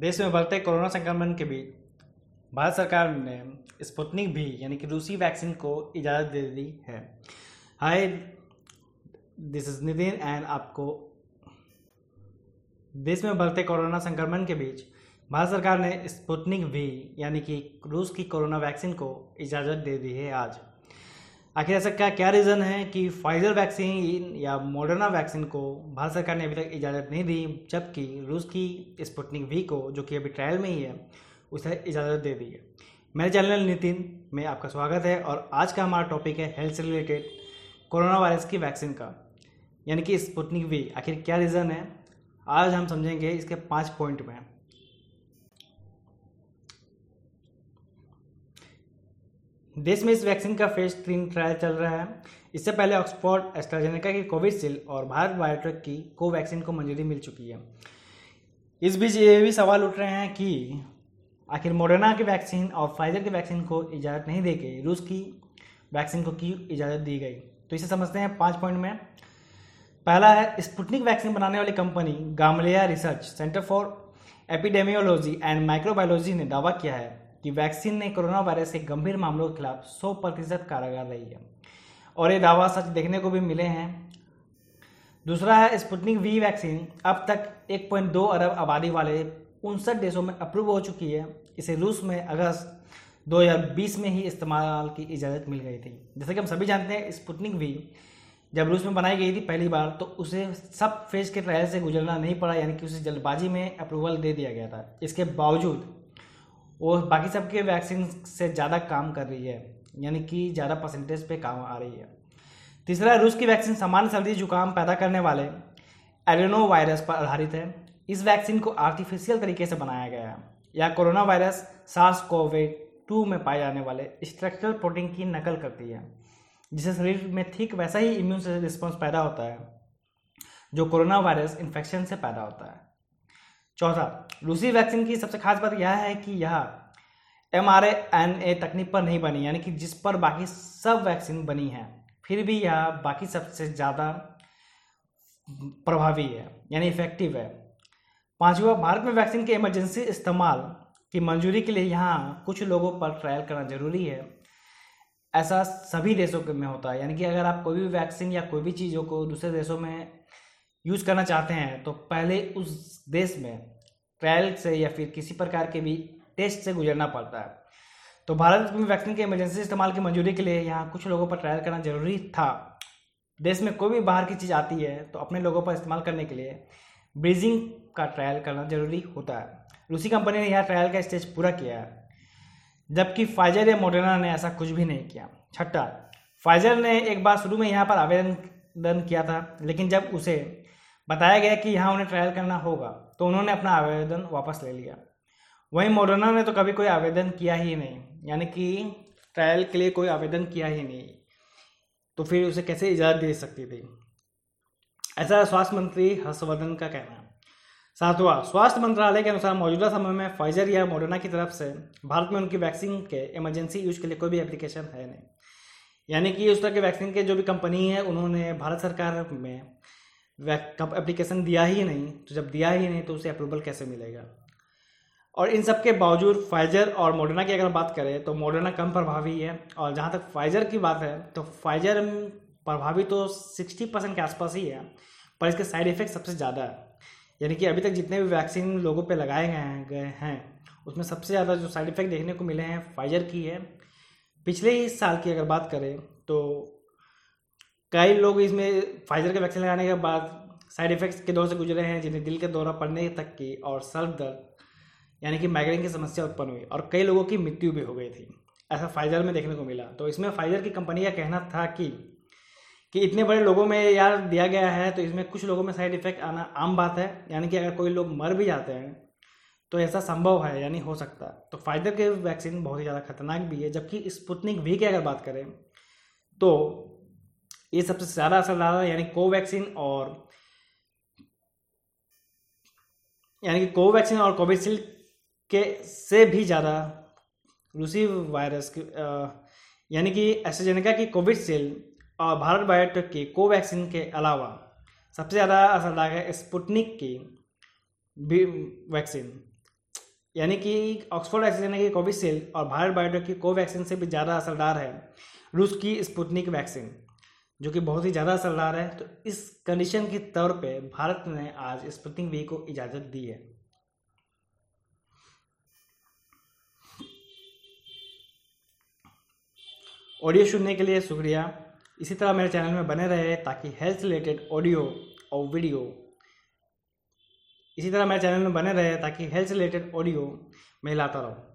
देश में बढ़ते कोरोना संक्रमण के बीच भारत सरकार ने स्पुतनिक भी, यानी कि रूसी वैक्सीन को इजाज़त दे दी है। Hi this is Nitin and आपको देश में बढ़ते कोरोना संक्रमण के बीच भारत सरकार ने स्पुतनिक भी, यानी कि रूस की कोरोना वैक्सीन को इजाज़त दे दी है आज। आखिर ऐसा क्या क्या रीज़न है कि फाइजर वैक्सीन या मॉडर्ना वैक्सीन को भारत सरकार ने अभी तक इजाज़त नहीं दी, जबकि रूस की स्पुतनिक वी को, जो कि अभी ट्रायल में ही है उसे इजाज़त दे दी है। मेरे चैनल नितिन, में आपका स्वागत है, और आज का हमारा टॉपिक है हेल्थ से रिलेटेड कोरोना वायरस की वैक्सीन का, यानी कि स्पुतनिक वी आखिर क्या रीज़न है? आज हम समझेंगे इसके पाँच पॉइंट में। देश में इस वैक्सीन का फ़ेज़ तीन ट्रायल चल रहा है। इससे पहले ऑक्सफोर्ड, एस्ट्राजेनेका की कोविशील्ड और भारत बायोटेक की कोवैक्सीन को मंजूरी मिल चुकी है। इस बीच ये भी सवाल उठ रहे हैं कि आखिर मोडर्ना की वैक्सीन और फाइजर की वैक्सीन को इजाज़त नहीं देके रूस की वैक्सीन को की इजाज़त दी गई? तो इसे समझते हैं पाँच पॉइंट में। पहला है, स्पुटनिक वैक्सीन बनाने वाली company Gamaleya research center for epidemiology and microbiology ने दावा किया है कि वैक्सीन ने कोरोना वायरस के गंभीर मामलों के खिलाफ 100 प्रतिशत कारगर रही है। और ये दावा सच देखने को भी मिले हैं। दूसरा है स्पुटनिक वी वैक्सीन अब तक 1.2 अरब आबादी वाले उनसठ देशों में अप्रूव हो चुकी है। इसे रूस में अगस्त 2020 में ही इस्तेमाल की इजाज़त मिल गई थी। जैसे कि हम सभी जानते हैं स्पुटनिक वी जब रूस में बनाई गई थी पहली बार तो उसे सब फ़ेज़ के ट्रायल से गुजरना नहीं पड़ा, यानी कि उसे जल्दबाजी में अप्रूवल दे दिया गया था। इसके बावजूद वो बाकी सबके वैक्सीन से ज़्यादा काम कर रही है, यानी कि ज़्यादा परसेंटेज पे काम आ रही है। तीसरा, रूस की वैक्सीन सामान्य सर्दी जुकाम पैदा करने वाले एडेनो वायरस पर आधारित है। इस वैक्सीन को आर्टिफिशियल तरीके से बनाया गया है। यह corona virus SARS COVID two में पाए जाने वाले स्ट्रक्चरल प्रोटीन की नकल करती है, जिससे शरीर में ठीक वैसा ही इम्यून रिस्पॉन्स पैदा होता है, जो कोरोना वायरस इन्फेक्शन से पैदा होता है। चौथा, रूसी वैक्सीन की सबसे खास बात यह है कि यह एम आर एन ए तकनीक पर नहीं बनी, यानी कि जिस पर बाकी सब वैक्सीन बनी है, फिर भी यह बाकी सबसे ज़्यादा प्रभावी है, यानी इफ़ेक्टिव है। पांचवा, भारत में वैक्सीन के इमरजेंसी इस्तेमाल की मंजूरी के लिए यहाँ कुछ लोगों पर ट्रायल करना ज़रूरी है। ऐसा सभी देशों में होता है, यानी कि अगर आप कोई भी वैक्सीन या कोई भी चीज़ों को दूसरे देशों में यूज़ करना चाहते हैं तो पहले उस देश में ट्रायल से या फिर किसी प्रकार के भी टेस्ट से गुजरना पड़ता है। तो भारत में वैक्सीन के इमरजेंसी इस्तेमाल की मंजूरी के लिए यहाँ कुछ लोगों पर ट्रायल करना ज़रूरी था। देश में कोई भी बाहर की चीज़ आती है तो अपने लोगों पर इस्तेमाल करने के लिए ब्रीजिंग का ट्रायल करना ज़रूरी होता है। रूसी कंपनी ने यह ट्रायल का स्टेज पूरा किया है, जबकि फाइजर या मोडेना ने ऐसा कुछ भी नहीं किया। छठा फाइजर ने एक बार शुरू में यहाँ पर आवेदन किया था, लेकिन जब उसे बताया गया कि यहाँ उन्हें ट्रायल करना होगा तो उन्होंने अपना आवेदन वापस ले लिया। वहीं मोडर्ना ने तो कभी कोई आवेदन किया ही नहीं, यानी कि ट्रायल के लिए कोई आवेदन किया ही नहीं तो फिर उसे कैसे इजाज़त दे सकती थी? ऐसा स्वास्थ्य मंत्री हर्षवर्धन का कहना है। सातवां स्वास्थ्य मंत्रालय के अनुसार मौजूदा समय में फाइजर या मोडर्ना की तरफ़ से भारत में उनकी वैक्सीन के इमरजेंसी यूज़ के लिए कोई भी एप्लीकेशन है नहीं। यानी कि उस तरह के वैक्सीन के जो भी कंपनी है, उन्होंने भारत सरकार में एप्लीकेशन दिया ही नहीं तो जब दिया ही नहीं तो उसे अप्रूवल कैसे मिलेगा? और इन सब के बावजूद फाइजर और मोडर्ना की अगर बात करें तो मोडर्ना कम प्रभावी है, और जहाँ तक फाइजर की बात है तो फाइजर प्रभावी तो सिक्सटी परसेंट के आसपास ही है, पर इसके साइड इफ़ेक्ट सबसे ज़्यादा है। यानी कि अभी तक जितने भी वैक्सीन लोगों पे लगाए गए गए हैं, उसमें सबसे ज़्यादा जो साइड इफ़ेक्ट देखने को मिले हैं फाइजर की है। पिछले ही साल की अगर बात करें तो कई लोग इसमें फाइजर के वैक्सीन लगाने के बाद साइड इफ़ेक्ट्स के दौर से गुजरे हैं, जिन्हें दिल के दौरा पड़ने तक की और सर दर्द, यानी कि माइग्रेन की समस्या उत्पन्न हुई और कई लोगों की मृत्यु भी हो गई थी। ऐसा फाइजर में देखने को मिला। तो इसमें फाइजर की कंपनी का कहना था कि कि इतने बड़े लोगों में यार दिया गया है तो इसमें कुछ लोगों में साइड इफ़ेक्ट आना आम बात है, यानी कि अगर कोई लोग मर भी जाते हैं तो ऐसा संभव है, यानी हो सकता। है तो फाइजर के वैक्सीन बहुत ही ज़्यादा खतरनाक भी है, जबकि स्पुतनिक वी की अगर बात करें तो ये सबसे ज़्यादा असरदार है, यानी कोवैक्सीन और यानी कि कोवैक्सीन और कोविशील्ड के से भी ज़्यादा रूसी वायरस की यानी कि एस्ट्राजेनेका की कोविशील्ड और भारत बायोटेक की कोवैक्सीन के अलावा सबसे ज़्यादा असरदार है स्पुटनिक की वैक्सीन। यानी कि ऑक्सफोर्ड एस्ट्रेजेनेका की कोविशील्ड और भारत बायोटेक की कोवैक्सीन से भी ज़्यादा असरदार है रूस की स्पुतनिक वैक्सीन। जो कि बहुत ही ज़्यादा असरदार है तो इस कंडीशन के तौर पे भारत ने आज स्पुतनिक वी को इजाज़त दी है। ऑडियो सुनने के लिए शुक्रिया। इसी तरह मेरे चैनल में बने रहे ताकि हेल्थ रिलेटेड ऑडियो और वीडियो इसी तरह मेरे चैनल में बने रहे ताकि हेल्थ रिलेटेड ऑडियो मैं लाता रहूँ।